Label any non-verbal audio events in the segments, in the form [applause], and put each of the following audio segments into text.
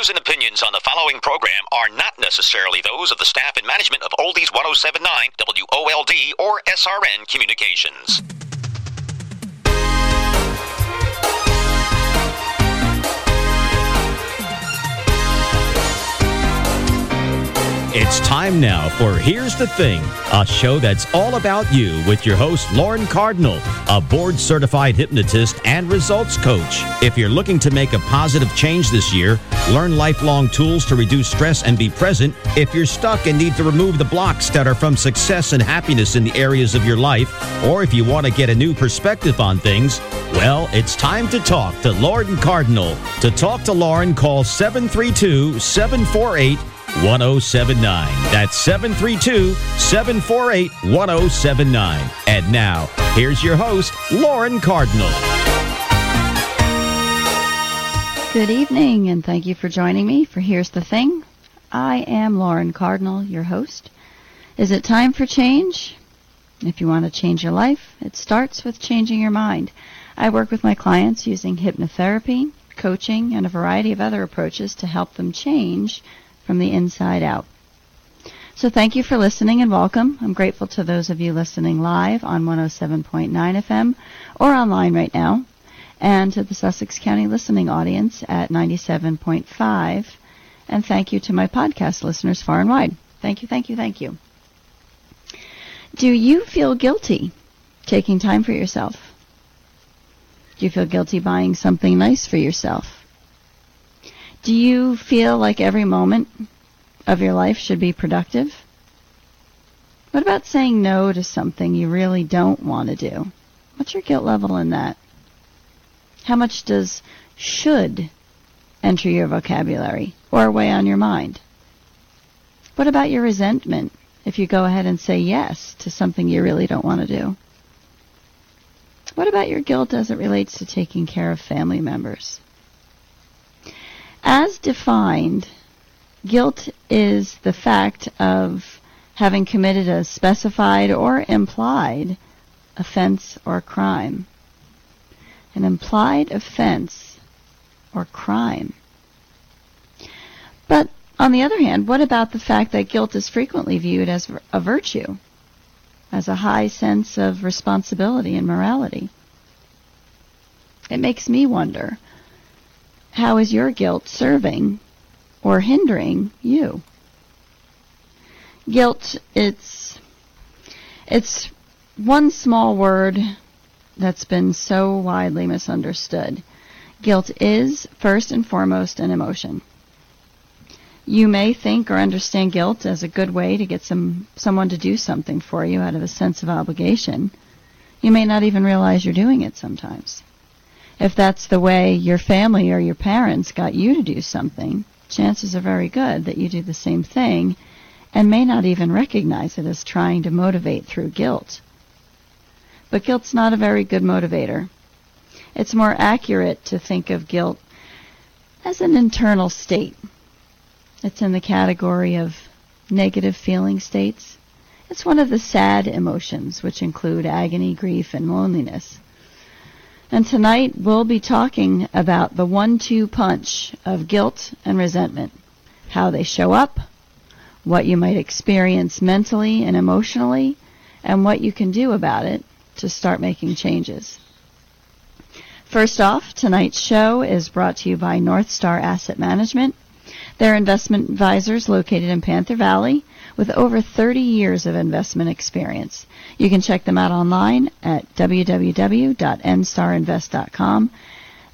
views and opinions on the following program are not necessarily those of the staff and management of Oldies 1079, WOLD, or SRN Communications. It's time now for Here's the Thing, a show that's all about you with your host, Lauren Cardinal, a board certified hypnotist and results coach. If you're looking to make a positive change this year, learn lifelong tools to reduce stress and be present, if you're stuck and need to remove the blocks that are from success and happiness in the areas of your life, or if you want to get a new perspective on things, well, it's time to talk to Lauren Cardinal. To talk to Lauren, call 732 748 1079. That's 732 748 1079. And now, here's your host, Lauren Cardinal. Good evening, and thank you for joining me for Here's the Thing. I am Lauren Cardinal, your host. Is it time for change? If you want to change your life, it starts with changing your mind. I work with my clients using hypnotherapy, coaching, and a variety of other approaches to help them change from the inside out. So thank you for listening and welcome. I'm grateful to those of you listening live on 107.9 FM or online right now, and to the Sussex County listening audience at 97.5. And thank you to my podcast listeners far and wide. Thank you, thank you, thank you. Do you feel guilty taking time for yourself? Do you feel guilty buying something nice for yourself? Do you feel like every moment of your life should be productive? What about saying no to something you really don't want to do? What's your guilt level in that? How much does should enter your vocabulary or weigh on your mind? What about your resentment if you go ahead and say yes to something you really don't want to do? What about your guilt as it relates to taking care of family members? As defined, guilt is the fact of having committed a specified or implied offense or crime. An implied offense or crime. But on the other hand, what about the fact that guilt is frequently viewed as a virtue, as a high sense of responsibility and morality? It makes me wonder how is your guilt serving or hindering you? Guilt, it's, it's one small word that's been so widely misunderstood. Guilt is, first and foremost, an emotion. You may think or understand guilt as a good way to get some someone to do something for you out of a sense of obligation. You may not even realize you're doing it sometimes if that's the way your family or your parents got you to do something, chances are very good that you do the same thing and may not even recognize it as trying to motivate through guilt. But guilt's not a very good motivator. It's more accurate to think of guilt as an internal state. It's in the category of negative feeling states. It's one of the sad emotions, which include agony, grief, and loneliness. And tonight we'll be talking about the one-two punch of guilt and resentment, how they show up, what you might experience mentally and emotionally, and what you can do about it to start making changes. First off, tonight's show is brought to you by North Star Asset Management. They're investment advisors located in Panther Valley with over 30 years of investment experience. You can check them out online at www.nstarinvest.com.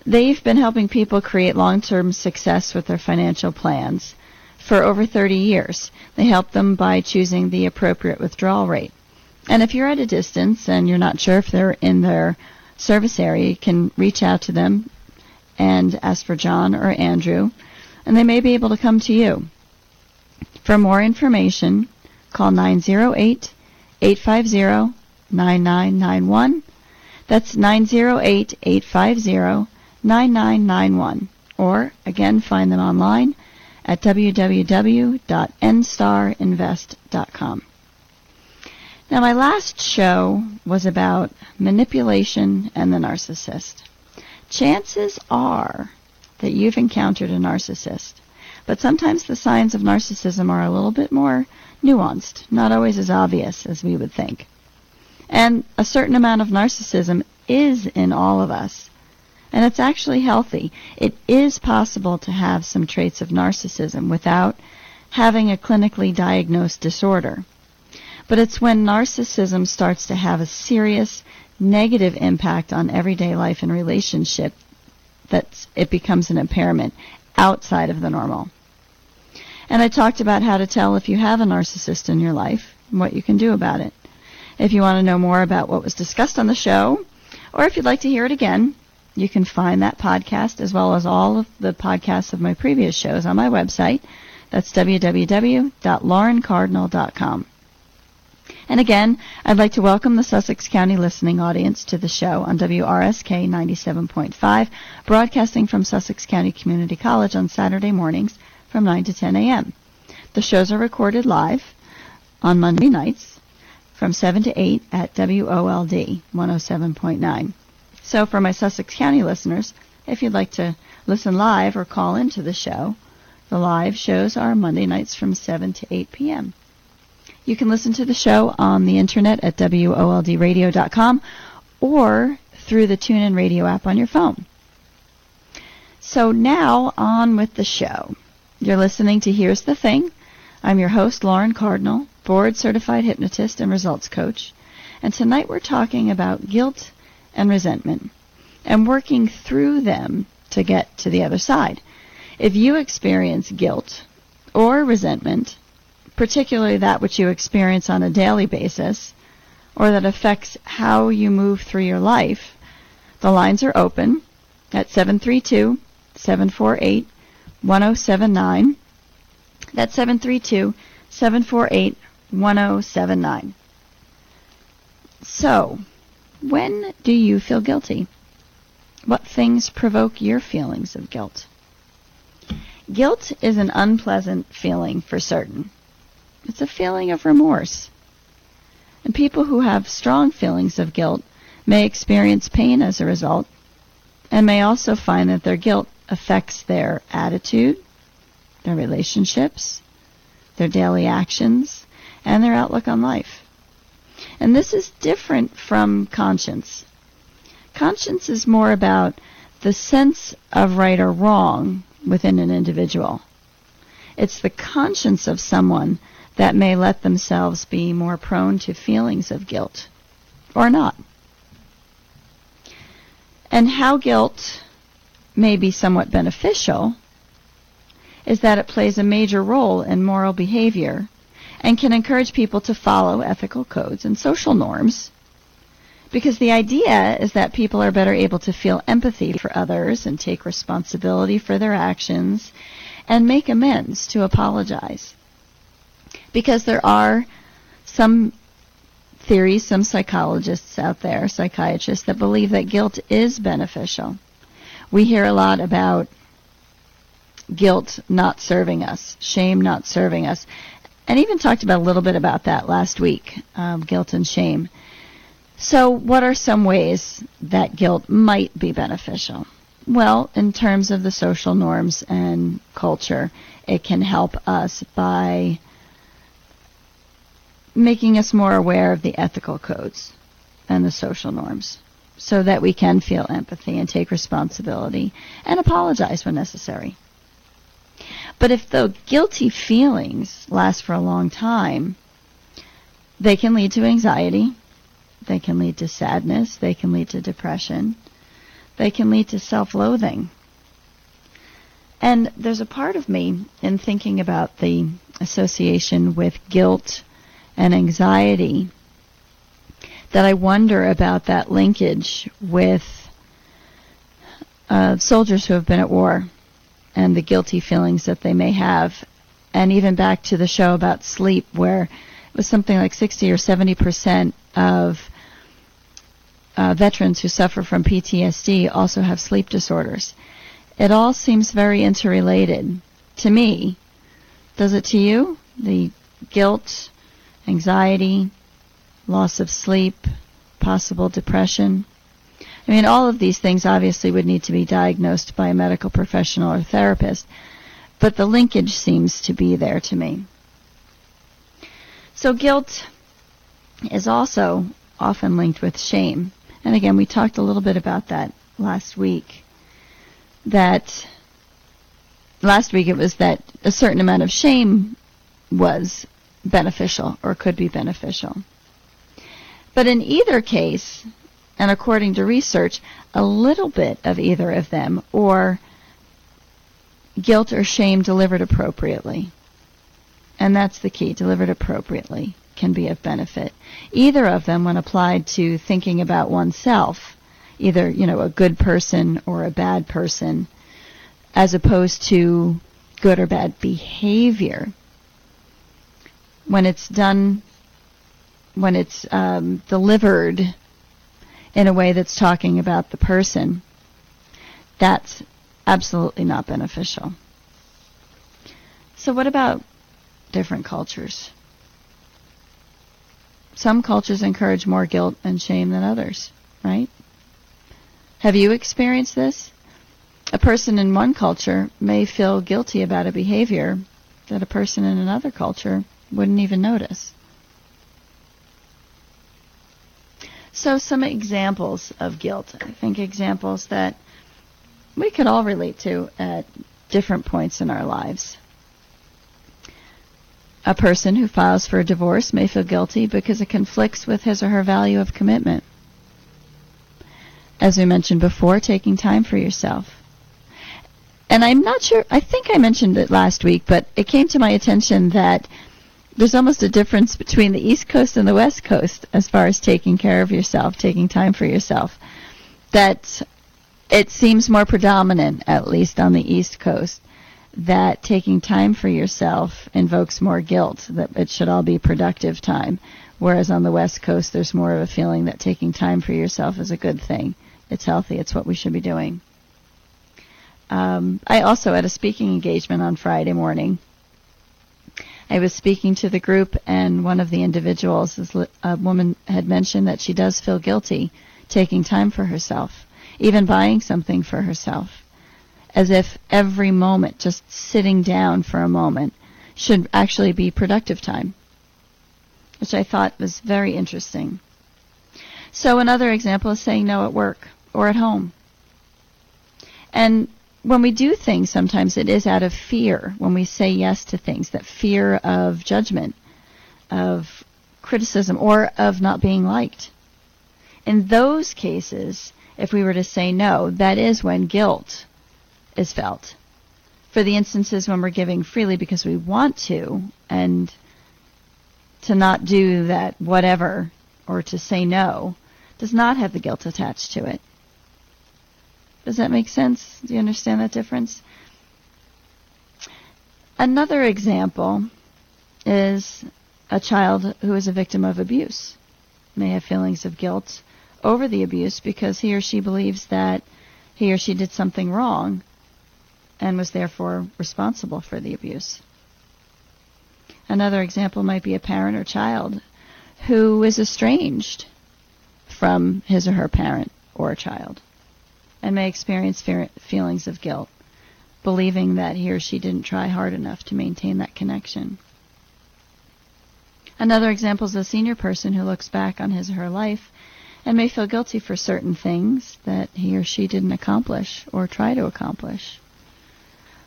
They've been helping people create long-term success with their financial plans for over 30 years. They help them by choosing the appropriate withdrawal rate. And if you're at a distance and you're not sure if they're in their service area, you can reach out to them and ask for John or Andrew, and they may be able to come to you. For more information, call 908 850 9991. That's 908 850 9991. Or again, find them online at www.nstarinvest.com. Now, my last show was about manipulation and the narcissist. Chances are that you've encountered a narcissist. But sometimes the signs of narcissism are a little bit more nuanced, not always as obvious as we would think. And a certain amount of narcissism is in all of us. And it's actually healthy. It is possible to have some traits of narcissism without having a clinically diagnosed disorder. But it's when narcissism starts to have a serious negative impact on everyday life and relationship that it becomes an impairment outside of the normal. And I talked about how to tell if you have a narcissist in your life and what you can do about it. If you want to know more about what was discussed on the show, or if you'd like to hear it again, you can find that podcast as well as all of the podcasts of my previous shows on my website. That's www.laurencardinal.com. And again, I'd like to welcome the Sussex County listening audience to the show on WRSK 97.5, broadcasting from Sussex County Community College on Saturday mornings from 9 to 10 a.m. The shows are recorded live on Monday nights from 7 to 8 at WOLD 107.9. So for my Sussex County listeners, if you'd like to listen live or call into the show, the live shows are Monday nights from 7 to 8 p.m. You can listen to the show on the internet at WOLDradio.com or through the TuneIn Radio app on your phone. So now on with the show. You're listening to Here's the Thing. I'm your host, Lauren Cardinal, board certified hypnotist and results coach. And tonight we're talking about guilt and resentment and working through them to get to the other side. If you experience guilt or resentment, particularly that which you experience on a daily basis, or that affects how you move through your life, the lines are open at 732 748 1079. That's 732 748 1079. So, when do you feel guilty? What things provoke your feelings of guilt? Guilt is an unpleasant feeling for certain. It's a feeling of remorse. And people who have strong feelings of guilt may experience pain as a result and may also find that their guilt affects their attitude, their relationships, their daily actions, and their outlook on life. And this is different from conscience. Conscience is more about the sense of right or wrong within an individual. It's the conscience of someone that may let themselves be more prone to feelings of guilt or not. And how guilt may be somewhat beneficial is that it plays a major role in moral behavior and can encourage people to follow ethical codes and social norms. Because the idea is that people are better able to feel empathy for others and take responsibility for their actions and make amends to apologize. Because there are some theories, some psychologists out there, psychiatrists, that believe that guilt is beneficial. We hear a lot about guilt not serving us, shame not serving us and even talked about a little bit about that last week, um, guilt and shame. So, what are some ways that guilt might be beneficial? Well, in terms of the social norms and culture, it can help us by making us more aware of the ethical codes and the social norms so that we can feel empathy and take responsibility and apologize when necessary. But if the guilty feelings last for a long time, they can lead to anxiety, they can lead to sadness, they can lead to depression, they can lead to self-loathing. And there's a part of me in thinking about the association with guilt and anxiety that I wonder about that linkage with uh, soldiers who have been at war and the guilty feelings that they may have. And even back to the show about sleep, where it was something like 60 or 70 percent of uh, veterans who suffer from PTSD also have sleep disorders. It all seems very interrelated to me. Does it to you? The guilt, anxiety, loss of sleep, possible depression. I mean, all of these things obviously would need to be diagnosed by a medical professional or therapist. but the linkage seems to be there to me. So guilt is also often linked with shame. And again, we talked a little bit about that last week. That last week it was that a certain amount of shame was beneficial or could be beneficial. But in either case, and according to research, a little bit of either of them or guilt or shame delivered appropriately. And that's the key, delivered appropriately can be of benefit. Either of them when applied to thinking about oneself, either, you know, a good person or a bad person, as opposed to good or bad behavior. When it's done, when it's um, delivered in a way that's talking about the person, that's absolutely not beneficial. So what about different cultures? Some cultures encourage more guilt and shame than others, right? Have you experienced this? A person in one culture may feel guilty about a behavior that a person in another culture wouldn't even notice. So some examples of guilt. I think examples that we could all relate to at different points in our lives. A person who files for a divorce may feel guilty because it conflicts with his or her value of commitment. As we mentioned before, taking time for yourself. And I'm not sure, I think I mentioned it last week, but it came to my attention that there's almost a difference between the East Coast and the West Coast as far as taking care of yourself, taking time for yourself. That it seems more predominant, at least on the East Coast, that taking time for yourself invokes more guilt, that it should all be productive time. Whereas on the West Coast, there's more of a feeling that taking time for yourself is a good thing. It's healthy. It's what we should be doing. Um, I also had a speaking engagement on Friday morning. I was speaking to the group, and one of the individuals, a woman, had mentioned that she does feel guilty taking time for herself, even buying something for herself as if every moment, just sitting down for a moment, should actually be productive time, which I thought was very interesting. So another example is saying no at work or at home. And when we do things, sometimes it is out of fear when we say yes to things, that fear of judgment, of criticism, or of not being liked. In those cases, if we were to say no, that is when guilt is felt. For the instances when we're giving freely because we want to, and to not do that whatever, or to say no, does not have the guilt attached to it. Does that make sense? Do you understand that difference? Another example is a child who is a victim of abuse may have feelings of guilt over the abuse because he or she believes that he or she did something wrong and was therefore responsible for the abuse. Another example might be a parent or child who is estranged from his or her parent or child and may experience feelings of guilt, believing that he or she didn't try hard enough to maintain that connection. Another example is a senior person who looks back on his or her life and may feel guilty for certain things that he or she didn't accomplish or try to accomplish.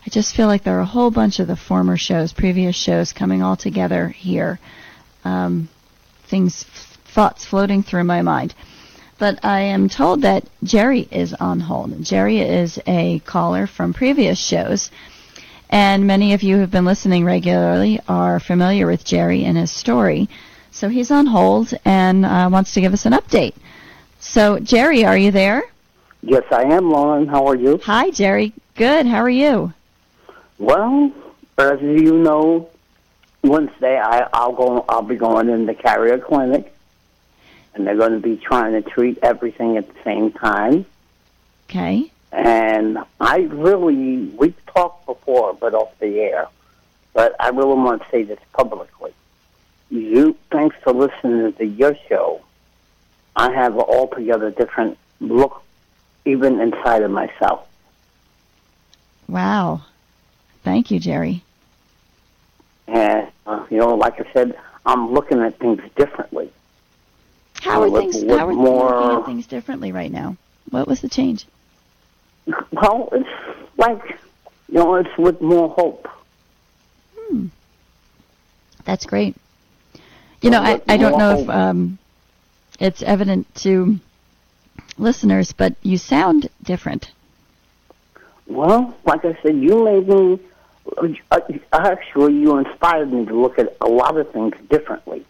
I just feel like there are a whole bunch of the former shows, previous shows coming all together here. Um, things, thoughts floating through my mind. But I am told that Jerry is on hold. Jerry is a caller from previous shows. And many of you who have been listening regularly are familiar with Jerry and his story. So he's on hold and uh, wants to give us an update. So, Jerry, are you there? Yes, I am, Lauren. How are you? Hi, Jerry. Good. How are you? Well, as you know, Wednesday I, I'll go. I'll be going in the Carrier Clinic, and they're going to be trying to treat everything at the same time. Okay. And I really, we've talked before, but off the air. But I really want to say this publicly. You, thanks for listening to your show, I have an altogether different look, even inside of myself. Wow. Thank you, Jerry. And, uh, you know, like I said, I'm looking at things differently. How are things? How are you more- looking at things differently right now? What was the change? Well, it's like, you know, it's with more hope. Hmm. That's great. You know, I, I don't know if um, it's evident to listeners, but you sound different. Well, like I said, you made me, uh, actually, you inspired me to look at a lot of things differently.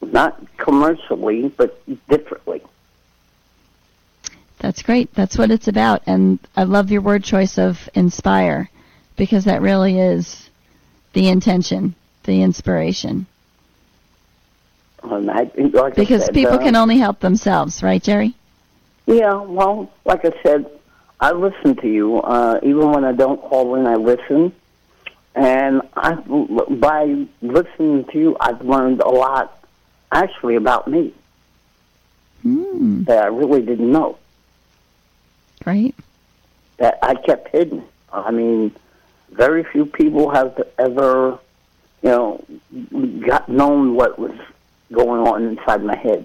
Not commercially, but differently. That's great. That's what it's about. And I love your word choice of inspire because that really is the intention, the inspiration. I, like I Because said, people uh, can only help themselves, right, Jerry? Yeah, well, like I said, I listen to you. Uh, even when I don't call in, I listen. And I, by listening to you, I've learned a lot, actually, about me Hmm. that I really didn't know, Right. that I kept hidden. I mean, very few people have ever, you know, got known what was going on inside my head.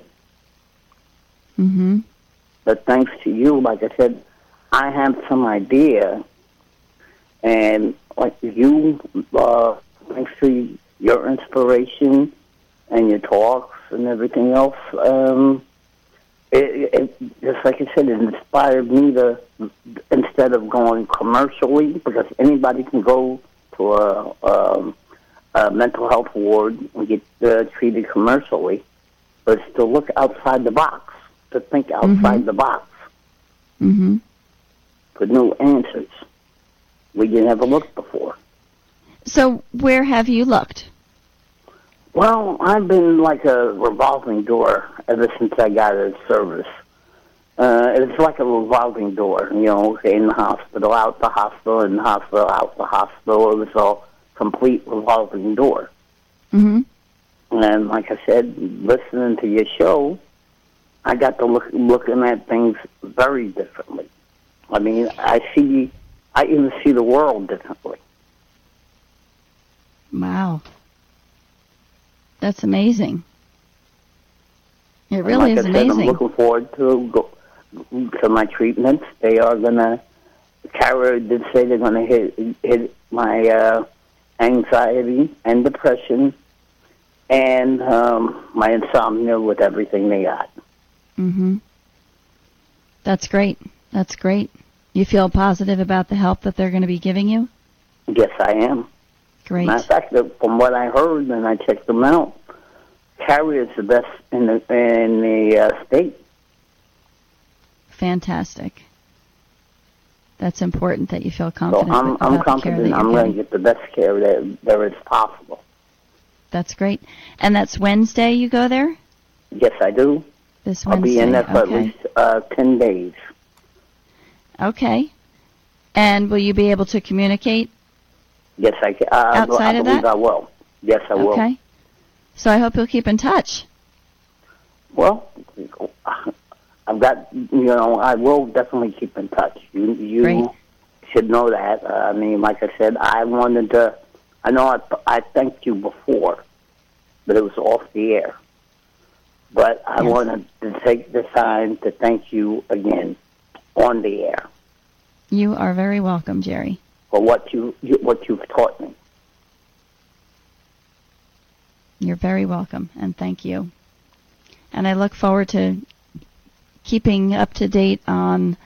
Mm-hmm. But thanks to you, like I said, I have some idea, and like you, uh, thanks to your inspiration and your talks and everything else, um, it, it just like I said, it inspired me to instead of going commercially, because anybody can go to a, um, a mental health ward and get uh, treated commercially, but it's to look outside the box, to think outside the box Mm-hmm. for new answers. We didn't have a look before. So where have you looked? Well, I've been like a revolving door ever since I got out of service. Uh, it's like a revolving door, you know, in the hospital, out the hospital, in the hospital, out the hospital. It was a complete revolving door. Mm-hmm. And like I said, listening to your show, I got to look looking at things very differently. I mean, I see, I even see the world differently. Wow. That's amazing. It really like is I said, I'm looking forward to go to my treatments. They are gonna. Carrier did say they're gonna hit hit my uh, anxiety and depression and um, my insomnia with everything they got. Mm-hmm. That's great. That's great. You feel positive about the help that they're going to be giving you? Yes, I am. Great. Matter of fact, from what I heard and I checked them out, Carrier is the best in the in the uh, state. Fantastic. That's important that you feel So confident I'm about I'm care confident that I'm going to get the best care that there is possible. That's great. And that's Wednesday you go there? Yes, I do. This I'll be in there for okay. at least uh, ten days. Okay. And will you be able to communicate? Yes, I can. Uh, I- Outside I of believe that? I will. Yes, I will. Okay. So I hope you'll keep in touch. Well, [laughs] I've got you know I will definitely keep in touch. You you Great. should know that. Uh, I mean, like I said, I wanted to. I know I I thanked you before, but it was off the air. But I Yes. wanted to take the time to thank you again on the air You are very welcome, Jerry. For what you, you what you've taught me. You're very welcome, and thank you. And I look forward to keeping up to date on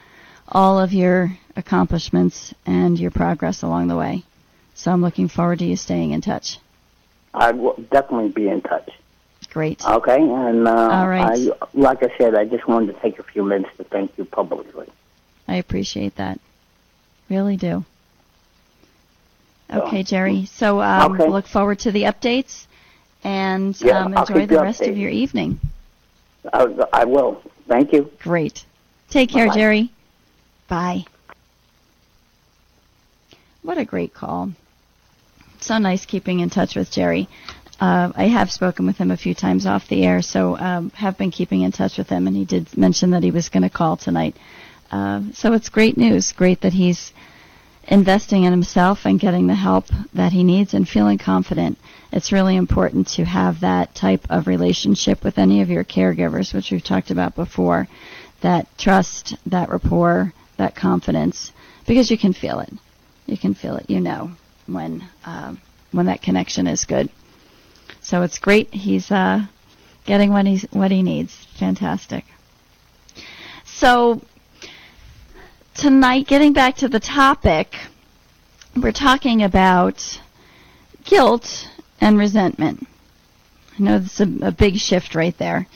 all of your accomplishments and your progress along the way. So I'm looking forward to you staying in touch. I will definitely be in touch. Great. Okay, and uh, All right. I, like I said, I just wanted to take a few minutes to thank you publicly. I appreciate that. Really do. So- Okay, Jerry. So um, Okay. look forward to the updates and Yeah, um, enjoy the rest of your evening. I, I will. Thank you. Great. Take care, Bye-bye. Jerry. Bye. What a great call. So nice keeping in touch with Jerry. Uh, I have spoken with him a few times off the air, so um, have been keeping in touch with him, and he did mention that he was going to call tonight. Uh, so it's great news. Great that he's investing in himself and getting the help that he needs and feeling confident. It's really important to have that type of relationship with any of your caregivers, which we've talked about before. That trust, that rapport, that confidence, because you can feel it. You can feel it. You know when um, when that connection is good. So it's great. He's uh, getting what he's what he needs. Fantastic. So tonight, getting back to the topic, we're talking about guilt and resentment. I know this is a, a big shift right there,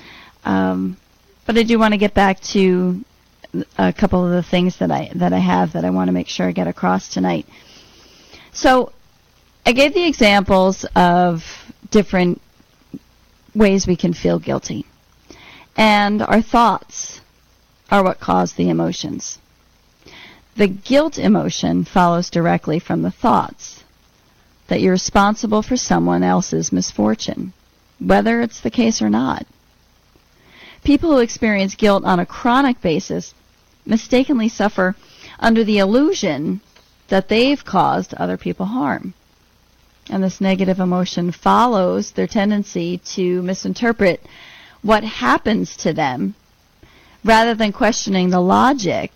um, but I do want to get back to a couple of the things that I that I have that I want to make sure I get across tonight. So, I gave the examples of different ways we can feel guilty, and our thoughts are what cause the emotions. The guilt emotion follows directly from the thoughts that you're responsible for someone else's misfortune, whether it's the case or not. People who experience guilt on a chronic basis mistakenly suffer under the illusion that they've caused other people harm. And this negative emotion follows their tendency to misinterpret what happens to them rather than questioning the logic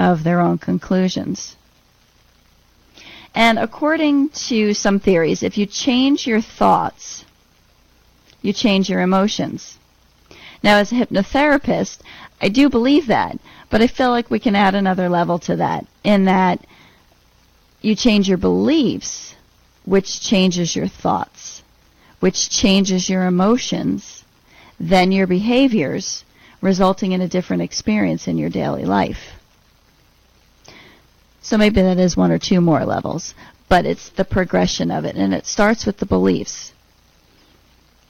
of their own conclusions. And according to some theories, if you change your thoughts, you change your emotions. Now, as a hypnotherapist, I do believe that, but I feel like we can add another level to that in that you change your beliefs, which changes your thoughts, which changes your emotions, then your behaviors, resulting in a different experience in your daily life. So maybe that is one or two more levels, but it's the progression of it, and it starts with the beliefs.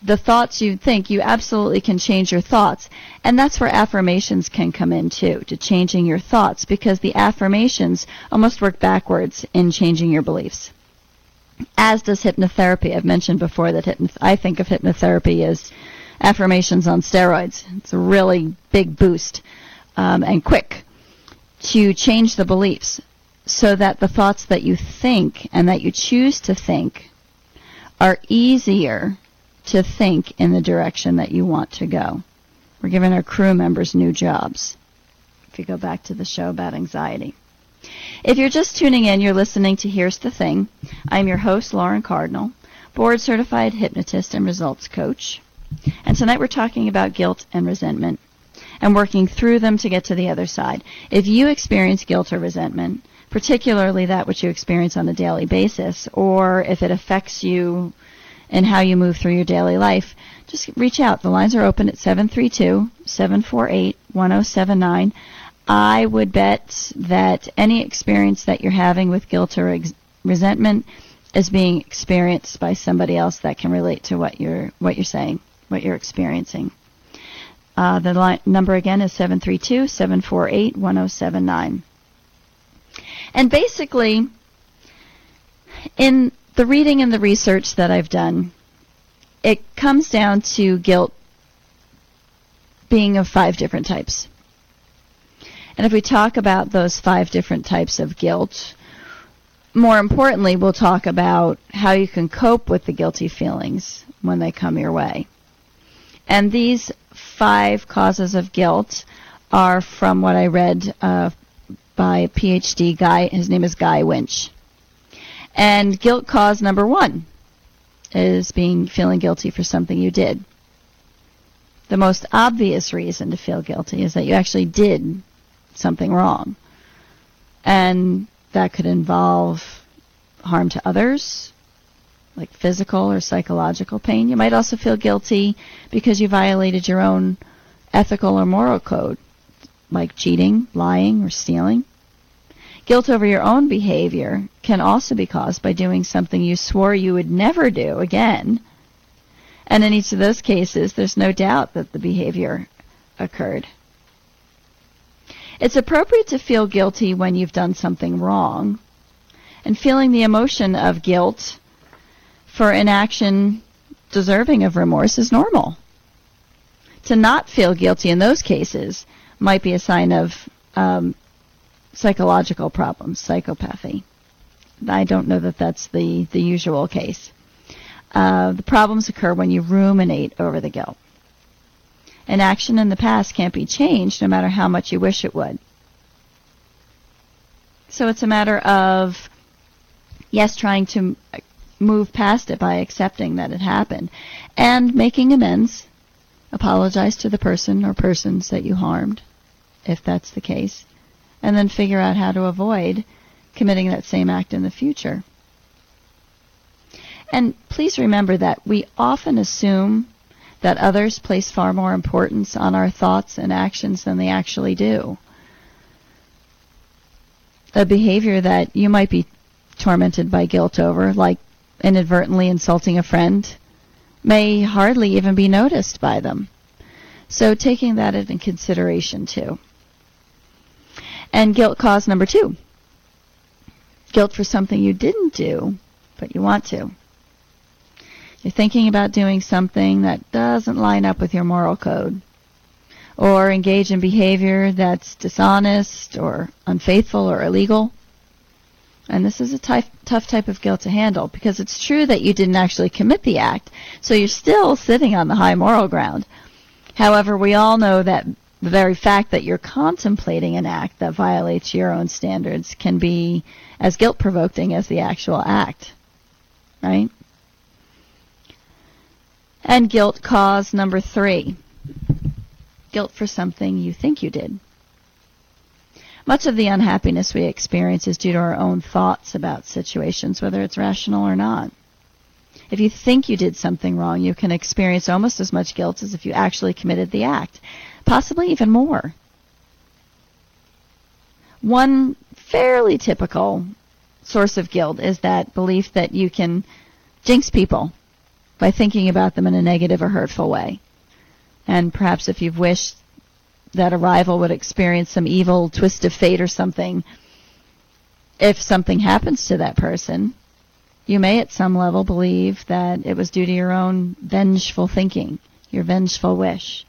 The thoughts you think, you absolutely can change your thoughts, and that's where affirmations can come in too, to changing your thoughts, because the affirmations almost work backwards in changing your beliefs. As does hypnotherapy. I've mentioned before that I think of hypnotherapy as affirmations on steroids. It's a really big boost um, and quick to change the beliefs so that the thoughts that you think and that you choose to think are easier to think in the direction that you want to go. We're giving our crew members new jobs. If you go back to the show about anxiety. If you're just tuning in, you're listening to Here's the Thing. I'm your host, Lauren Cardinal, board certified hypnotist and results coach. And tonight we're talking about guilt and resentment and working through them to get to the other side. If you experience guilt or resentment, particularly that which you experience on a daily basis, or if it affects you and how you move through your daily life, just reach out. The lines are open at 732-748-1079. I would bet that any experience that you're having with guilt or ex- resentment is being experienced by somebody else that can relate to what you're what you're saying, what you're experiencing. Uh, the line, number again is 732-748-1079. And basically, in the reading and the research that I've done, it comes down to guilt being of five different types. And if we talk about those five different types of guilt, more importantly, we'll talk about how you can cope with the guilty feelings when they come your way. And these five causes of guilt are from what I read uh, by a PhD guy. His name is Guy Winch. And guilt cause number one is being feeling guilty for something you did. The most obvious reason to feel guilty is that you actually did something wrong. And that could involve harm to others, like physical or psychological pain. You might also feel guilty because you violated your own ethical or moral code, like cheating, lying, or stealing. Guilt over your own behavior can also be caused by doing something you swore you would never do again. And in each of those cases, there's no doubt that the behavior occurred. It's appropriate to feel guilty when you've done something wrong. And feeling the emotion of guilt for an action deserving of remorse is normal. To not feel guilty in those cases might be a sign of um, psychological problems, psychopathy. I don't know that that's the, the usual case. Uh, the problems occur when you ruminate over the guilt. An action in the past can't be changed no matter how much you wish it would. So it's a matter of, yes, trying to move past it by accepting that it happened and making amends. Apologize to the person or persons that you harmed, if that's the case, and then figure out how to avoid committing that same act in the future. And please remember that we often assume that others place far more importance on our thoughts and actions than they actually do. A behavior that you might be tormented by guilt over, like inadvertently insulting a friend, may hardly even be noticed by them. So taking that into consideration too. And guilt cause number two. Guilt for something you didn't do, but you want to. You're thinking about doing something that doesn't line up with your moral code. Or engage in behavior that's dishonest or unfaithful or illegal. And this is a tough, type of guilt to handle because it's true that you didn't actually commit the act, so you're still sitting on the high moral ground. However, we all know that the very fact that you're contemplating an act that violates your own standards can be as guilt provoking as the actual act. Right? And guilt cause number three. Guilt for something you think you did. Much of the unhappiness we experience is due to our own thoughts about situations, whether it's rational or not. If you think you did something wrong, you can experience almost as much guilt as if you actually committed the act, possibly even more. One fairly typical source of guilt is that belief that you can jinx people by thinking about them in a negative or hurtful way. And perhaps if you've wished that a rival would experience some evil twist of fate or something, if something happens to that person, you may at some level believe that it was due to your own vengeful thinking, your vengeful wish.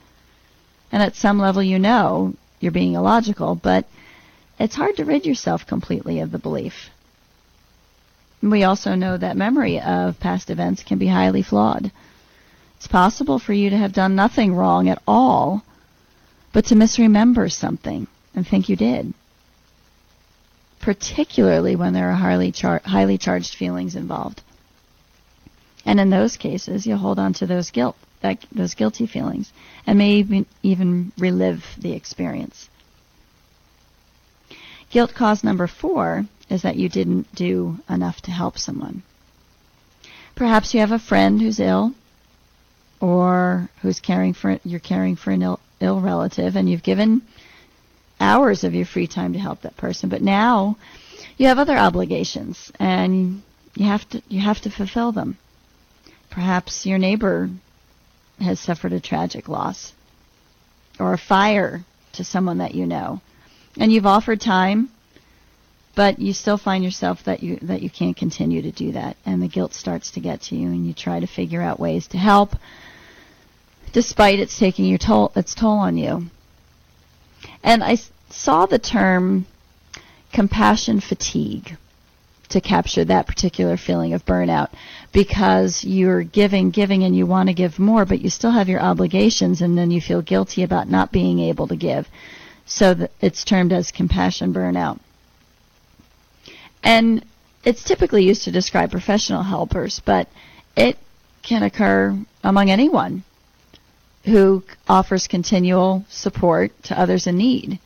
And at some level you know you're being illogical, but it's hard to rid yourself completely of the belief. We also know that memory of past events can be highly flawed. It's possible for you to have done nothing wrong at all, but to misremember something and think you did. Particularly when there are highly, char- highly charged feelings involved. And in those cases, you'll hold on to those guilt, that, those guilty feelings, and may even, even relive the experience. Guilt cause number four is that you didn't do enough to help someone. Perhaps you have a friend who's ill or who's caring for you're caring for an Ill, Ill relative and you've given hours of your free time to help that person, but now you have other obligations and you have to you have to fulfill them. Perhaps your neighbor has suffered a tragic loss or a fire to someone that you know. And you've offered time but you still find yourself that you that you can't continue to do that. And the guilt starts to get to you and you try to figure out ways to help despite it's taking your toll its toll on you. And i saw the term compassion fatigue to capture that particular feeling of burnout because you're giving giving and you want to give more but you still have your obligations and then you feel guilty about not being able to give. So it's termed as compassion burnout. And it's typically used to describe professional helpers, but it can occur among anyone who offers continual support to others in need.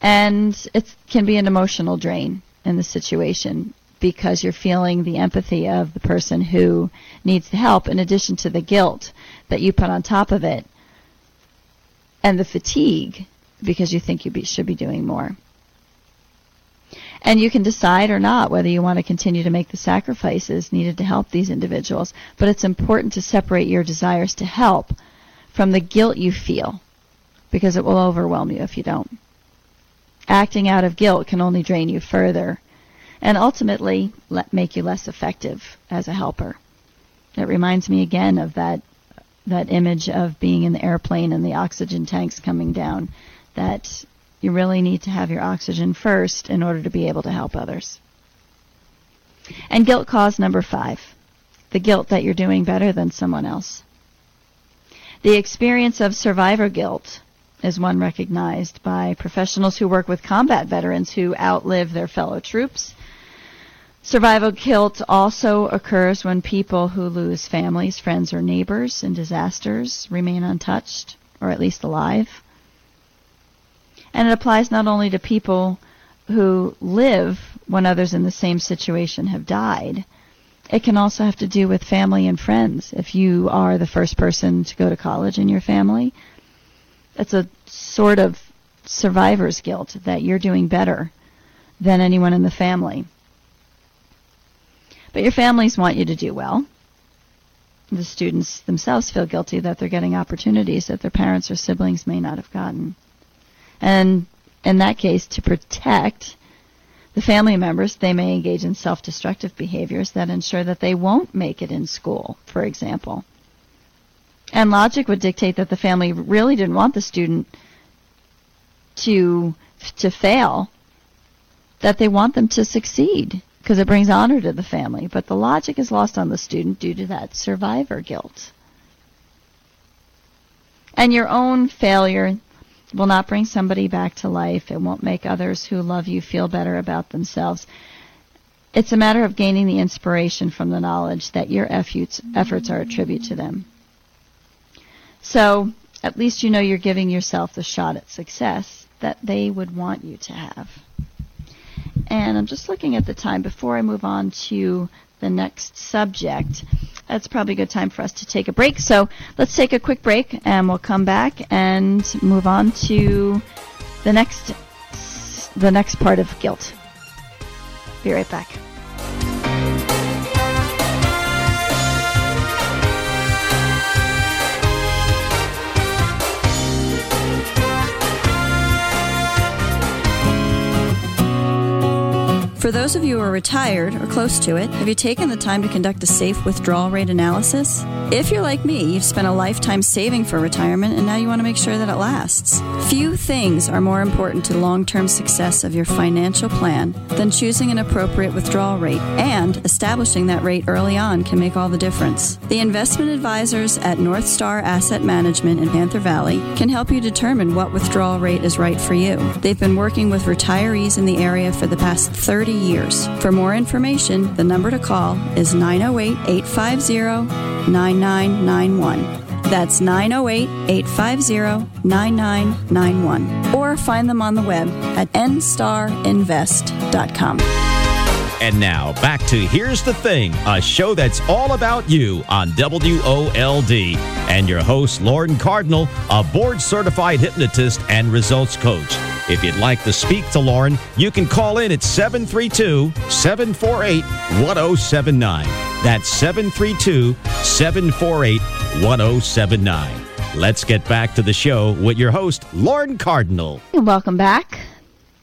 And it can be an emotional drain in the situation because you're feeling the empathy of the person who needs the help in addition to the guilt that you put on top of it and the fatigue because you think you be, should be doing more. And you can decide or not whether you want to continue to make the sacrifices needed to help these individuals. But it's important to separate your desires to help from the guilt you feel because it will overwhelm you if you don't. Acting out of guilt can only drain you further and ultimately make you less effective as a helper. It reminds me again of that that image of being in the airplane and the oxygen tanks coming down that You really need to have your oxygen first in order to be able to help others. And guilt cause number five the guilt that you're doing better than someone else. The experience of survivor guilt is one recognized by professionals who work with combat veterans who outlive their fellow troops. Survival guilt also occurs when people who lose families, friends, or neighbors in disasters remain untouched, or at least alive. And it applies not only to people who live when others in the same situation have died, it can also have to do with family and friends. If you are the first person to go to college in your family, it's a sort of survivor's guilt that you're doing better than anyone in the family. But your families want you to do well. The students themselves feel guilty that they're getting opportunities that their parents or siblings may not have gotten. And in that case, to protect the family members, they may engage in self-destructive behaviors that ensure that they won't make it in school, for example. And logic would dictate that the family really didn't want the student to to fail, that they want them to succeed because it brings honor to the family. But the logic is lost on the student due to that survivor guilt. And your own failure will not bring somebody back to life. It won't make others who love you feel better about themselves. It's a matter of gaining the inspiration from the knowledge that your efforts, efforts are a tribute to them. So, at least you know you're giving yourself the shot at success that they would want you to have. And I'm just looking at the time before I move on to the next subject. That's probably a good time for us to take a break. So let's take a quick break and we'll come back and move on to the next the next part of guilt. Be right back. For those of you who are retired or close to it, have you taken the time to conduct a safe withdrawal rate analysis? If you're like me, you've spent a lifetime saving for retirement and now you want to make sure that it lasts. Few things are more important to long term success of your financial plan than choosing an appropriate withdrawal rate, and establishing that rate early on can make all the difference. The investment advisors at North Star Asset Management in Panther Valley can help you determine what withdrawal rate is right for you. They've been working with retirees in the area for the past 30 years. For more information, the number to call is 908 850 9991. That's 908 850 9991. Or find them on the web at nstarinvest.com. And now back to Here's the Thing, a show that's all about you on WOLD. And your host, Lauren Cardinal, a board certified hypnotist and results coach. If you'd like to speak to Lauren, you can call in at 732 748 1079. That's 732 748 1079. Let's get back to the show with your host, Lauren Cardinal. Welcome back.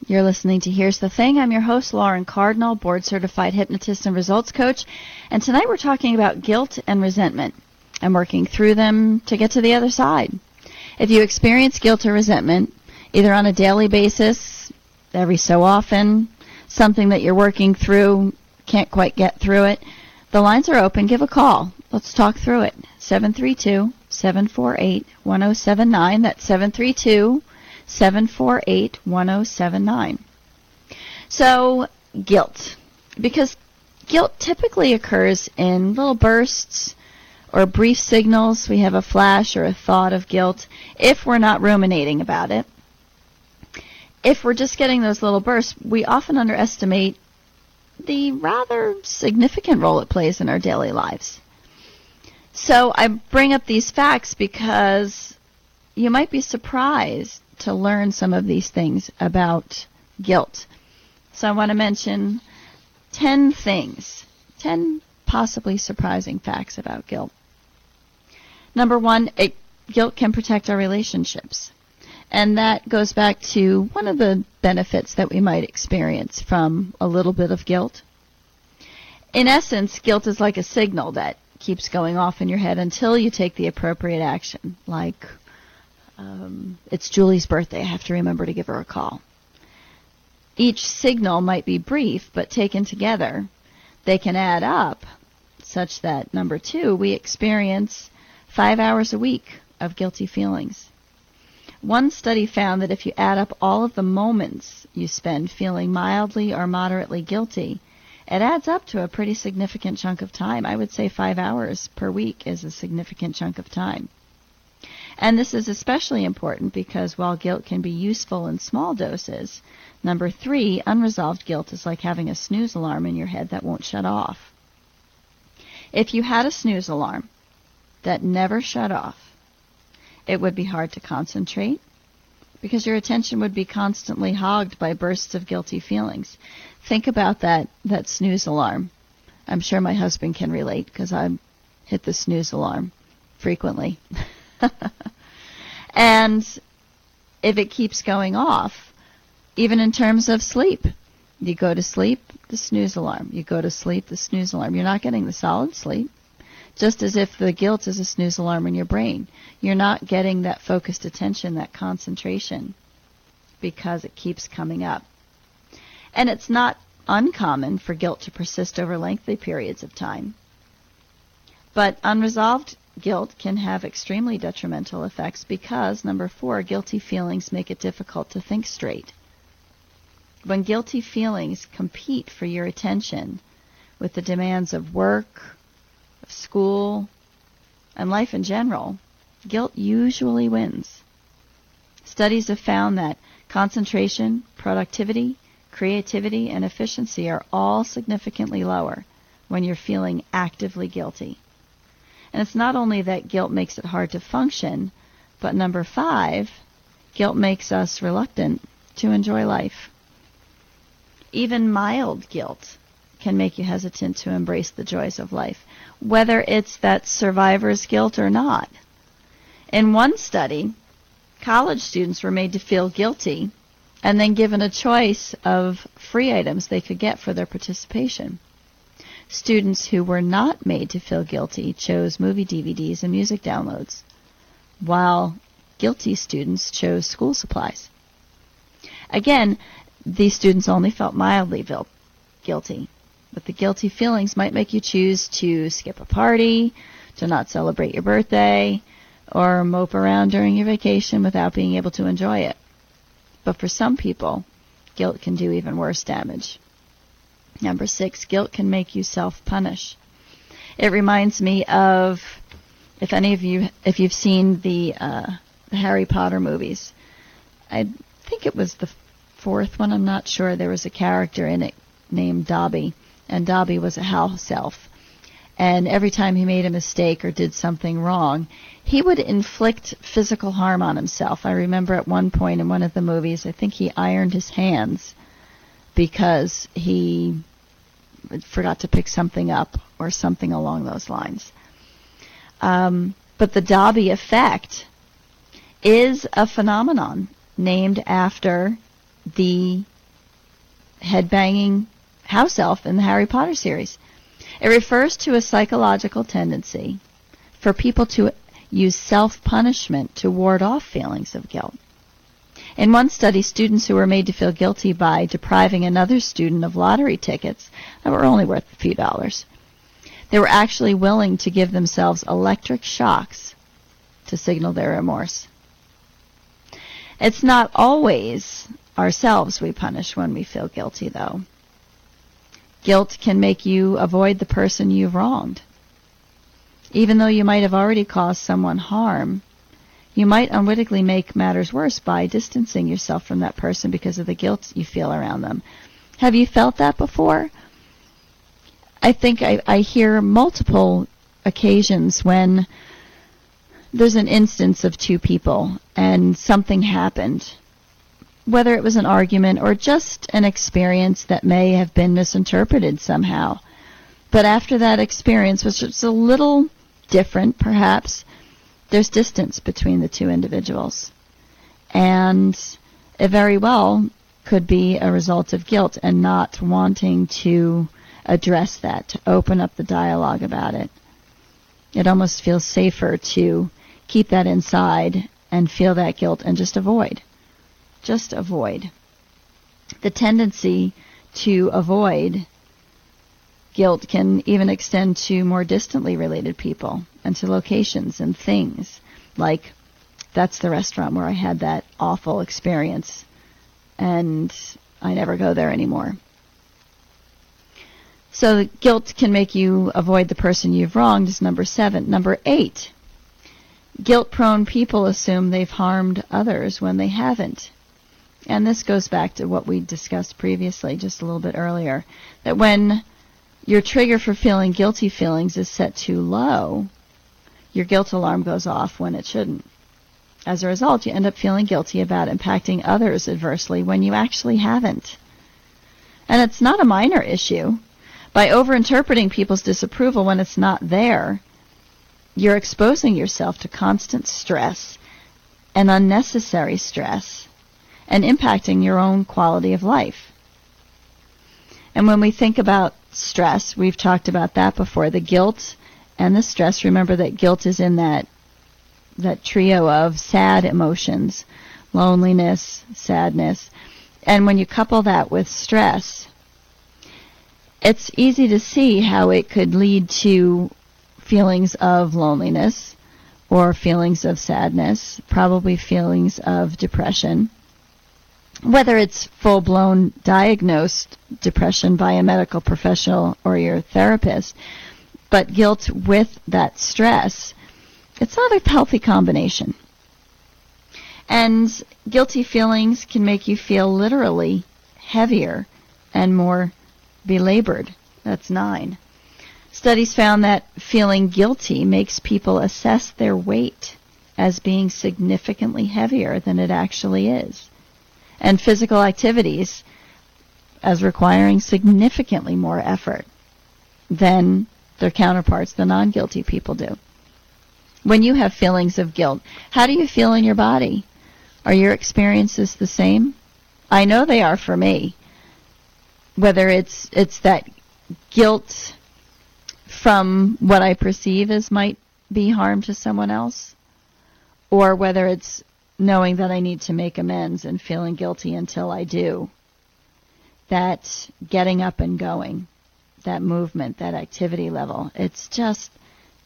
You're listening to Here's the Thing. I'm your host, Lauren Cardinal, board certified hypnotist and results coach. And tonight we're talking about guilt and resentment and working through them to get to the other side. If you experience guilt or resentment, either on a daily basis, every so often, something that you're working through, can't quite get through it, the lines are open. Give a call. Let's talk through it. 732 748 1079. That's 732 748 1079. So, guilt. Because guilt typically occurs in little bursts or brief signals. We have a flash or a thought of guilt if we're not ruminating about it. If we're just getting those little bursts, we often underestimate the rather significant role it plays in our daily lives. So I bring up these facts because you might be surprised to learn some of these things about guilt. So I want to mention 10 things, 10 possibly surprising facts about guilt. Number one, it, guilt can protect our relationships. And that goes back to one of the benefits that we might experience from a little bit of guilt. In essence, guilt is like a signal that keeps going off in your head until you take the appropriate action, like um, it's Julie's birthday. I have to remember to give her a call. Each signal might be brief, but taken together, they can add up such that, number two, we experience five hours a week of guilty feelings. One study found that if you add up all of the moments you spend feeling mildly or moderately guilty, it adds up to a pretty significant chunk of time. I would say five hours per week is a significant chunk of time. And this is especially important because while guilt can be useful in small doses, number three, unresolved guilt is like having a snooze alarm in your head that won't shut off. If you had a snooze alarm that never shut off, it would be hard to concentrate because your attention would be constantly hogged by bursts of guilty feelings. Think about that that snooze alarm. I'm sure my husband can relate because I hit the snooze alarm frequently. [laughs] and if it keeps going off, even in terms of sleep, you go to sleep, the snooze alarm. You go to sleep, the snooze alarm. You're not getting the solid sleep. Just as if the guilt is a snooze alarm in your brain. You're not getting that focused attention, that concentration, because it keeps coming up. And it's not uncommon for guilt to persist over lengthy periods of time. But unresolved guilt can have extremely detrimental effects because, number four, guilty feelings make it difficult to think straight. When guilty feelings compete for your attention with the demands of work, school, and life in general, guilt usually wins. Studies have found that concentration, productivity, creativity, and efficiency are all significantly lower when you're feeling actively guilty. And it's not only that guilt makes it hard to function, but number five, guilt makes us reluctant to enjoy life. Even mild guilt can make you hesitant to embrace the joys of life, whether it's that survivor's guilt or not. In one study, college students were made to feel guilty and then given a choice of free items they could get for their participation. Students who were not made to feel guilty chose movie DVDs and music downloads, while guilty students chose school supplies. Again, these students only felt mildly guilty, but the guilty feelings might make you choose to skip a party, to not celebrate your birthday, or mope around during your vacation without being able to enjoy it. But for some people, guilt can do even worse damage. Number six, guilt can make you self-punish. It reminds me of, if any of you, if you've seen the, uh, the Harry Potter movies, I think it was the fourth one, I'm not sure, there was a character in it named Dobby, and Dobby was a house elf. And every time he made a mistake or did something wrong, he would inflict physical harm on himself. I remember at one point in one of the movies, I think he ironed his hands because he forgot to pick something up or something along those lines. Um, but the Dobby effect is a phenomenon named after the headbanging house elf in the Harry Potter series. It refers to a psychological tendency for people to use self-punishment to ward off feelings of guilt. In one study, students who were made to feel guilty by depriving another student of lottery tickets that were only worth a few dollars, they were actually willing to give themselves electric shocks to signal their remorse. It's not always ourselves we punish when we feel guilty, though. Guilt can make you avoid the person you've wronged. Even though you might have already caused someone harm, you might unwittingly make matters worse by distancing yourself from that person because of the guilt you feel around them. Have you felt that before? I think I, I hear multiple occasions when there's an instance of two people and something happened whether it was an argument or just an experience that may have been misinterpreted somehow. But after that experience, which was a little different perhaps, there's distance between the two individuals. And it very well could be a result of guilt and not wanting to address that, to open up the dialogue about it. It almost feels safer to keep that inside and feel that guilt and just avoid. Just avoid. The tendency to avoid guilt can even extend to more distantly related people and to locations and things like that's the restaurant where I had that awful experience and I never go there anymore. So guilt can make you avoid the person you've wronged is number seven. Number eight, guilt prone people assume they've harmed others when they haven't. And this goes back to what we discussed previously, just a little bit earlier, that when your trigger for feeling guilty feelings is set too low, your guilt alarm goes off when it shouldn't. As a result, you end up feeling guilty about impacting others adversely when you actually haven't. And it's not a minor issue. By overinterpreting people's disapproval when it's not there, you're exposing yourself to constant stress and unnecessary stress and impacting your own quality of life. And when we think about stress, we've talked about that before, the guilt and the stress. Remember that guilt is in that that trio of sad emotions, loneliness, sadness. And when you couple that with stress, it's easy to see how it could lead to feelings of loneliness or feelings of sadness, probably feelings of depression. Whether it's full blown diagnosed depression by a medical professional or your therapist, but guilt with that stress it's not a healthy combination. And guilty feelings can make you feel literally heavier and more belabored. That's nine. Studies found that feeling guilty makes people assess their weight as being significantly heavier than it actually is. And physical activities as requiring significantly more effort than their counterparts, the non guilty people, do when you have feelings of guilt, how do you feel in your body? Are your experiences the same? I know they are for me. Whether it's it's that guilt from what I perceive as might be harm to someone else, or whether it's knowing that I need to make amends and feeling guilty until I do. That getting up and going, that movement, that activity level, it's just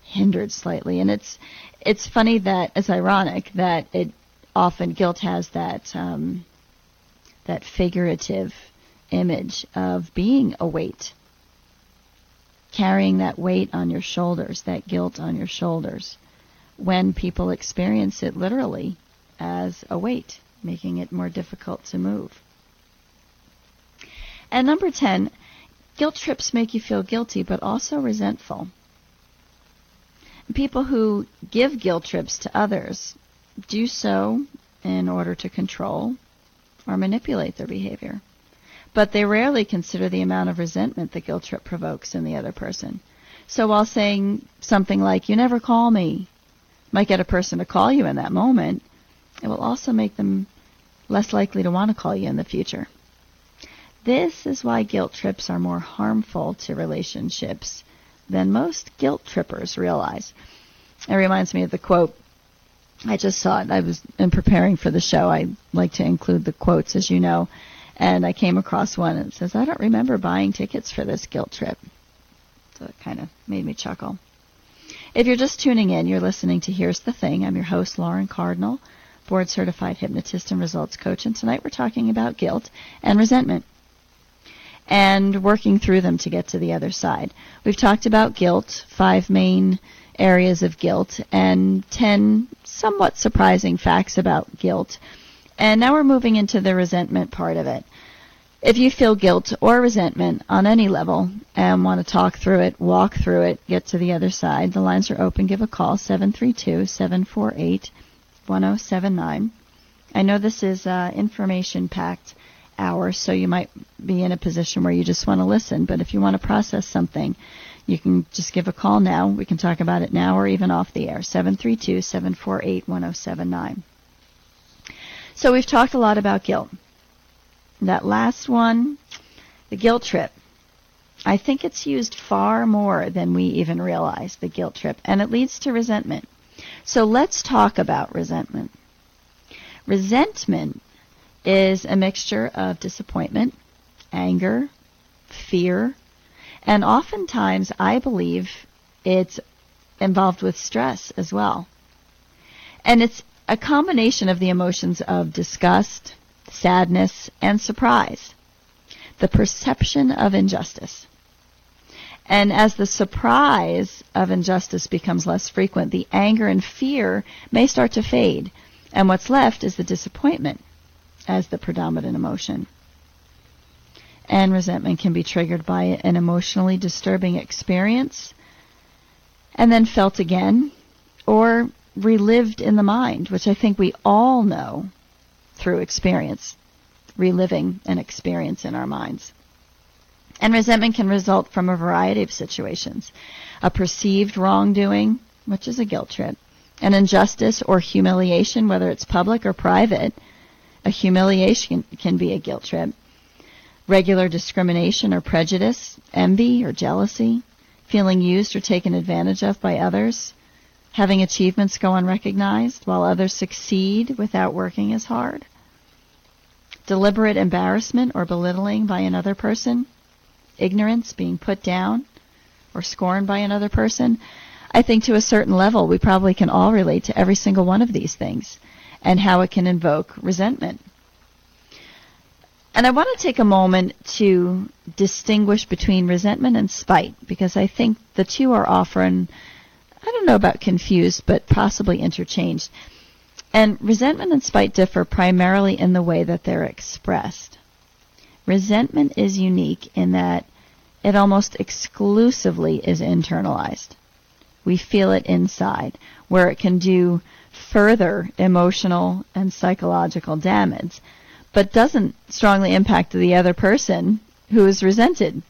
hindered slightly. And it's it's funny that it's ironic that it often guilt has that um, that figurative image of being a weight, carrying that weight on your shoulders, that guilt on your shoulders, when people experience it literally as a weight, making it more difficult to move. And number 10, guilt trips make you feel guilty but also resentful. People who give guilt trips to others do so in order to control or manipulate their behavior. But they rarely consider the amount of resentment the guilt trip provokes in the other person. So while saying something like, you never call me, might get a person to call you in that moment, it will also make them less likely to want to call you in the future. This is why guilt trips are more harmful to relationships than most guilt trippers realize. It reminds me of the quote. I just saw it. I was in preparing for the show. I like to include the quotes, as you know, and I came across one. that says, "I don't remember buying tickets for this guilt trip." So it kind of made me chuckle. If you're just tuning in, you're listening to Here's the Thing. I'm your host, Lauren Cardinal, board certified hypnotist and results coach, and tonight we're talking about guilt and resentment and working through them to get to the other side. We've talked about guilt, five main areas of guilt, and 10 somewhat surprising facts about guilt. And now we're moving into the resentment part of it. If you feel guilt or resentment on any level and want to talk through it, walk through it, get to the other side, the lines are open. Give a call, 732-748-1079. I know this is uh, information packed hour, so you might be in a position where you just want to listen. But if you want to process something, you can just give a call now. We can talk about it now or even off the air. 732 748 1079. So we've talked a lot about guilt. That last one, the guilt trip. I think it's used far more than we even realize, the guilt trip, and it leads to resentment. So let's talk about resentment. Resentment is a mixture of disappointment, anger, fear, and oftentimes I believe it's involved with stress as well. And it's a combination of the emotions of disgust, sadness, and surprise. The perception of injustice. And as the surprise of injustice becomes less frequent, the anger and fear may start to fade. And what's left is the disappointment as the predominant emotion. And resentment can be triggered by an emotionally disturbing experience and then felt again or relived in the mind, which I think we all know through experience, reliving an experience in our minds. And resentment can result from a variety of situations. A perceived wrongdoing, which is a guilt trip, an injustice or humiliation, whether it's public or private. A humiliation can be a guilt trip. Regular discrimination or prejudice, envy or jealousy, feeling used or taken advantage of by others, having achievements go unrecognized while others succeed without working as hard, deliberate embarrassment or belittling by another person, ignorance, being put down or scorned by another person. I think to a certain level we probably can all relate to every single one of these things and how it can invoke resentment. And I want to take a moment to distinguish between resentment and spite because I think the two are often, I don't know about confused, but possibly interchanged. And resentment and spite differ primarily in the way that they're expressed. Resentment is unique in that it almost exclusively is internalized. We feel it inside, where it can do further emotional and psychological damage but doesn't strongly impact the other person who is resented.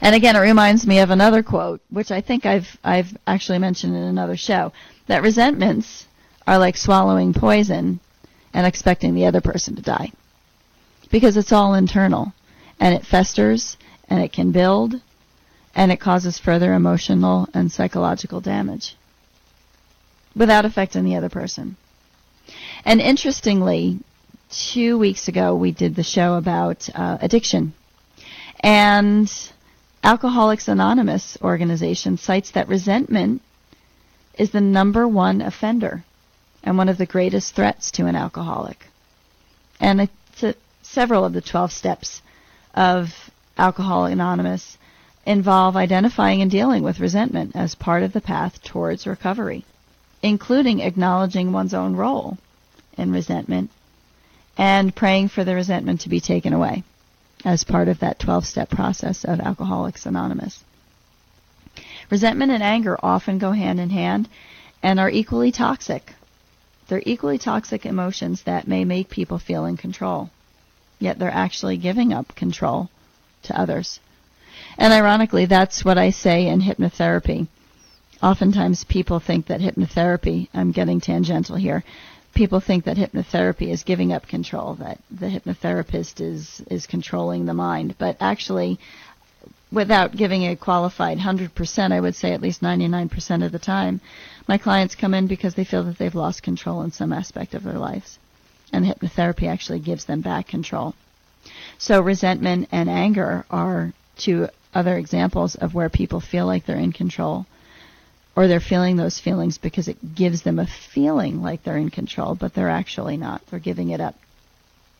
And again, it reminds me of another quote, which I think I've I've actually mentioned in another show, that resentments are like swallowing poison and expecting the other person to die. Because it's all internal and it festers and it can build and it causes further emotional and psychological damage without affecting the other person. And interestingly, two weeks ago, we did the show about uh, addiction. And Alcoholics Anonymous organization cites that resentment is the number one offender and one of the greatest threats to an alcoholic. And it's a, several of the 12 steps of Alcoholics Anonymous involve identifying and dealing with resentment as part of the path towards recovery, including acknowledging one's own role in resentment and praying for the resentment to be taken away as part of that 12 step process of Alcoholics Anonymous. Resentment and anger often go hand in hand and are equally toxic. They're equally toxic emotions that may make people feel in control, yet they're actually giving up control to others. And ironically, that's what I say in hypnotherapy. Oftentimes people think that hypnotherapy, I'm getting tangential here, people think that hypnotherapy is giving up control, that the hypnotherapist is, is controlling the mind. But actually, without giving a qualified 100%, I would say at least 99% of the time, my clients come in because they feel that they've lost control in some aspect of their lives. And hypnotherapy actually gives them back control. So resentment and anger are two other examples of where people feel like they're in control or they're feeling those feelings because it gives them a feeling like they're in control, but they're actually not. They're giving it up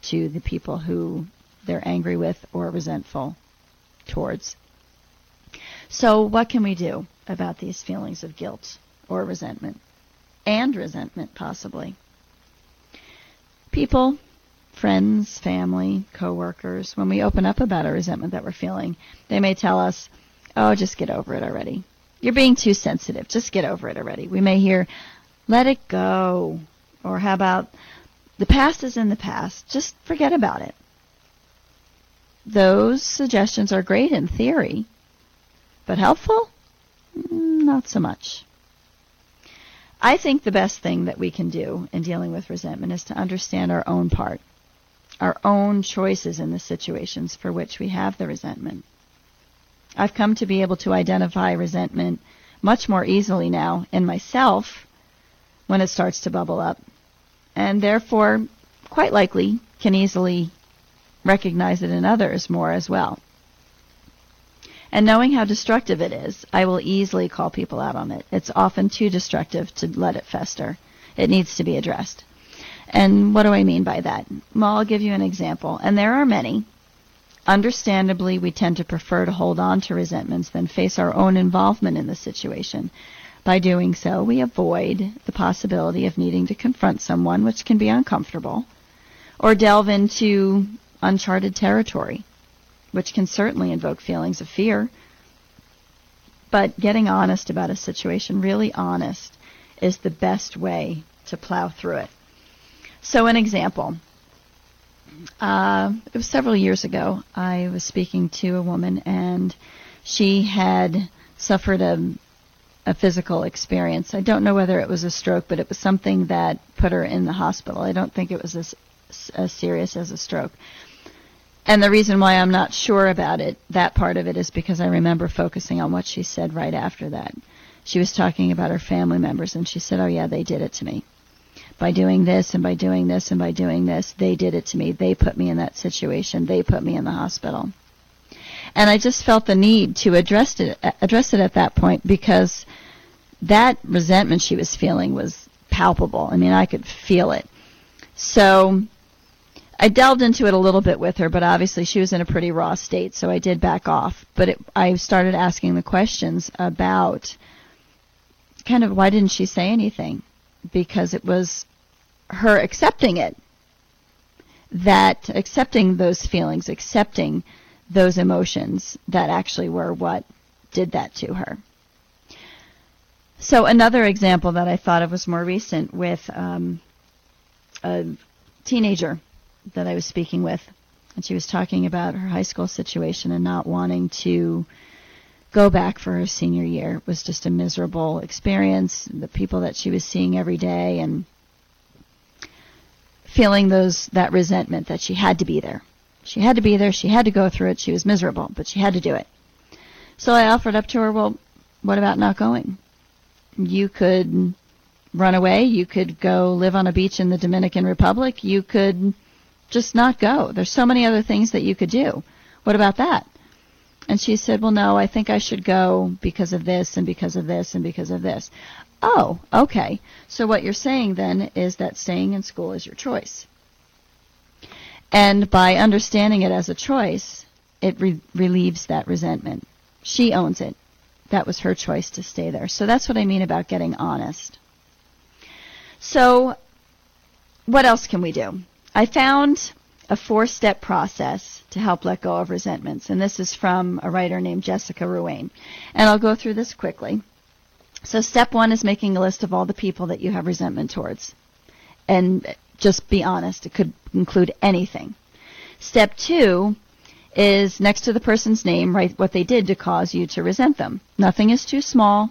to the people who they're angry with or resentful towards. So, what can we do about these feelings of guilt or resentment? And resentment, possibly. People, friends, family, coworkers, when we open up about a resentment that we're feeling, they may tell us, oh, just get over it already. You're being too sensitive. Just get over it already. We may hear, let it go. Or how about, the past is in the past. Just forget about it. Those suggestions are great in theory, but helpful? Mm, not so much. I think the best thing that we can do in dealing with resentment is to understand our own part, our own choices in the situations for which we have the resentment. I've come to be able to identify resentment much more easily now in myself when it starts to bubble up and therefore, quite likely, can easily recognize it in others more as well. And knowing how destructive it is, I will easily call people out on it. It's often too destructive to let it fester. It needs to be addressed. And what do I mean by that? Well, I'll give you an example. And there are many. Understandably, we tend to prefer to hold on to resentments than face our own involvement in the situation. By doing so, we avoid the possibility of needing to confront someone, which can be uncomfortable, or delve into uncharted territory which can certainly invoke feelings of fear. But getting honest about a situation, really honest, is the best way to plow through it. So, an example. Uh, it was several years ago. I was speaking to a woman, and she had suffered a, a physical experience. I don't know whether it was a stroke, but it was something that put her in the hospital. I don't think it was as, as serious as a stroke. And the reason why I'm not sure about it, that part of it, is because I remember focusing on what she said right after that. She was talking about her family members, and she said, Oh, yeah, they did it to me. By doing this, and by doing this, and by doing this, they did it to me. They put me in that situation. They put me in the hospital. And I just felt the need to address it, address it at that point because that resentment she was feeling was palpable. I mean, I could feel it. So I delved into it a little bit with her, but obviously she was in a pretty raw state, so I did back off. But it, I started asking the questions about kind of why didn't she say anything? Because it was her accepting it, that accepting those feelings, accepting those emotions that actually were what did that to her. So another example that I thought of was more recent with um, a teenager that I was speaking with, and she was talking about her high school situation and not wanting to go back for her senior year. It was just a miserable experience. The people that she was seeing every day and feeling those that resentment that she had to be there. She had to be there. She had to go through it. She was miserable, but she had to do it. So I offered up to her, well, what about not going? You could run away. You could go live on a beach in the Dominican Republic. You could just not go. There's so many other things that you could do. What about that? And she said, Well, no, I think I should go because of this and because of this and because of this. Oh, okay. So what you're saying then is that staying in school is your choice. And by understanding it as a choice, it re- relieves that resentment. She owns it. That was her choice to stay there. So that's what I mean about getting honest. So, what else can we do? I found a four step process to help let go of resentments. And this is from a writer named Jessica Ruane. And I'll go through this quickly. So, step one is making a list of all the people that you have resentment towards. And just be honest, it could include anything. Step two is next to the person's name, write what they did to cause you to resent them. Nothing is too small.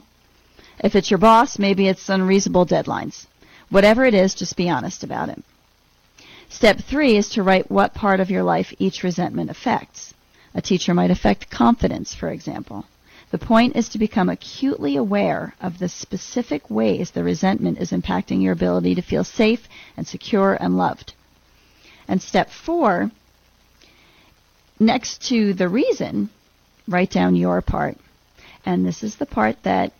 If it's your boss, maybe it's unreasonable deadlines. Whatever it is, just be honest about it. Step three is to write what part of your life each resentment affects. A teacher might affect confidence, for example. The point is to become acutely aware of the specific ways the resentment is impacting your ability to feel safe and secure and loved. And step four, next to the reason, write down your part. And this is the part that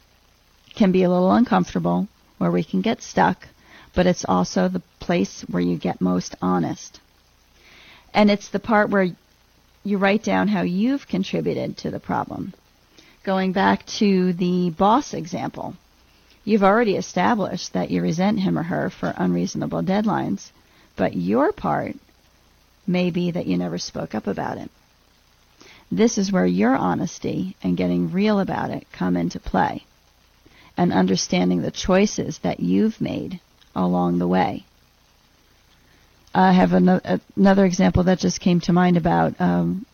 can be a little uncomfortable, where we can get stuck, but it's also the place where you get most honest. And it's the part where you write down how you've contributed to the problem. Going back to the boss example, you've already established that you resent him or her for unreasonable deadlines, but your part may be that you never spoke up about it. This is where your honesty and getting real about it come into play and understanding the choices that you've made along the way. I have an- another example that just came to mind about um,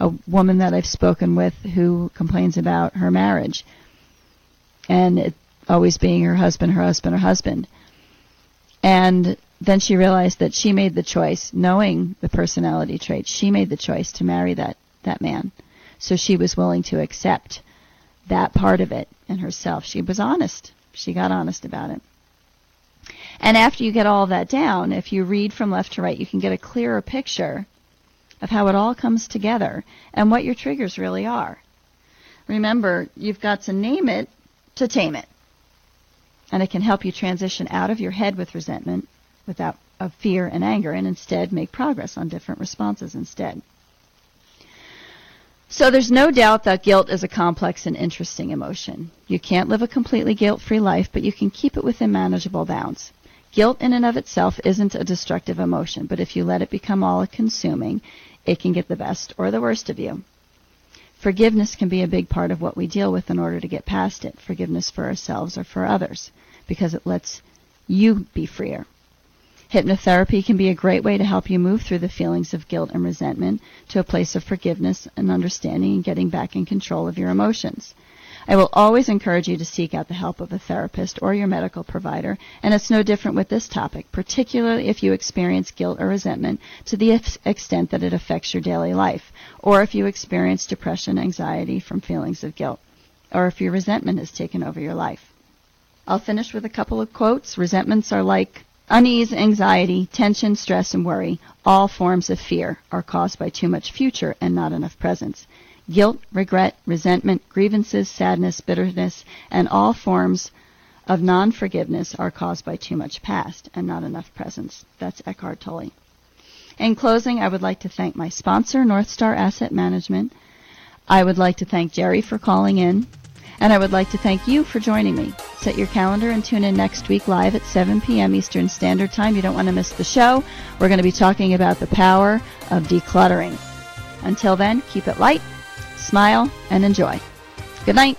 a woman that I've spoken with who complains about her marriage and it always being her husband, her husband, her husband. And then she realized that she made the choice, knowing the personality traits, she made the choice to marry that, that man. So she was willing to accept that part of it in herself. She was honest. She got honest about it. And after you get all that down, if you read from left to right, you can get a clearer picture of how it all comes together and what your triggers really are. Remember, you've got to name it to tame it. And it can help you transition out of your head with resentment without of fear and anger and instead make progress on different responses instead. So there's no doubt that guilt is a complex and interesting emotion. You can't live a completely guilt-free life, but you can keep it within manageable bounds. Guilt in and of itself isn't a destructive emotion, but if you let it become all-consuming, it can get the best or the worst of you. Forgiveness can be a big part of what we deal with in order to get past it. Forgiveness for ourselves or for others, because it lets you be freer. Hypnotherapy can be a great way to help you move through the feelings of guilt and resentment to a place of forgiveness and understanding and getting back in control of your emotions. I will always encourage you to seek out the help of a therapist or your medical provider, and it's no different with this topic, particularly if you experience guilt or resentment to the extent that it affects your daily life, or if you experience depression, anxiety from feelings of guilt, or if your resentment has taken over your life. I'll finish with a couple of quotes. Resentments are like Unease, anxiety, tension, stress, and worry, all forms of fear, are caused by too much future and not enough presence. Guilt, regret, resentment, grievances, sadness, bitterness, and all forms of non-forgiveness are caused by too much past and not enough presence. That's Eckhart Tolle. In closing, I would like to thank my sponsor, North Star Asset Management. I would like to thank Jerry for calling in. And I would like to thank you for joining me. Set your calendar and tune in next week live at 7 p.m. Eastern Standard Time. You don't want to miss the show. We're going to be talking about the power of decluttering. Until then, keep it light, smile, and enjoy. Good night.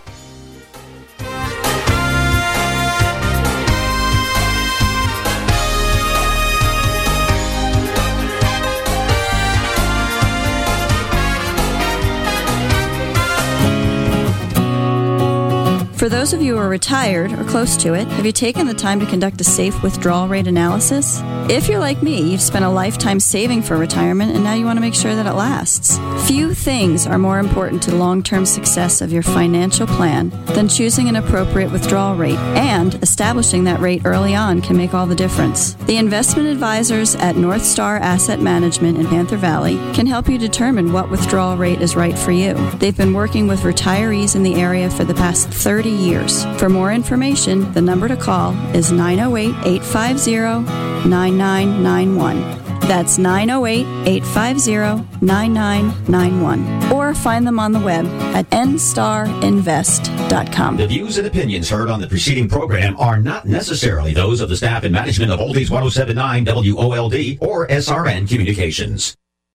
For those of you who are retired or close to it, have you taken the time to conduct a safe withdrawal rate analysis? If you're like me, you've spent a lifetime saving for retirement and now you want to make sure that it lasts. Few things are more important to the long term success of your financial plan than choosing an appropriate withdrawal rate, and establishing that rate early on can make all the difference. The investment advisors at North Star Asset Management in Panther Valley can help you determine what withdrawal rate is right for you. They've been working with retirees in the area for the past 30 years. For more information, the number to call is 908 850 9991. That's 908 850 9991. Or find them on the web at nstarinvest.com. The views and opinions heard on the preceding program are not necessarily those of the staff and management of Oldies 1079 WOLD or SRN Communications.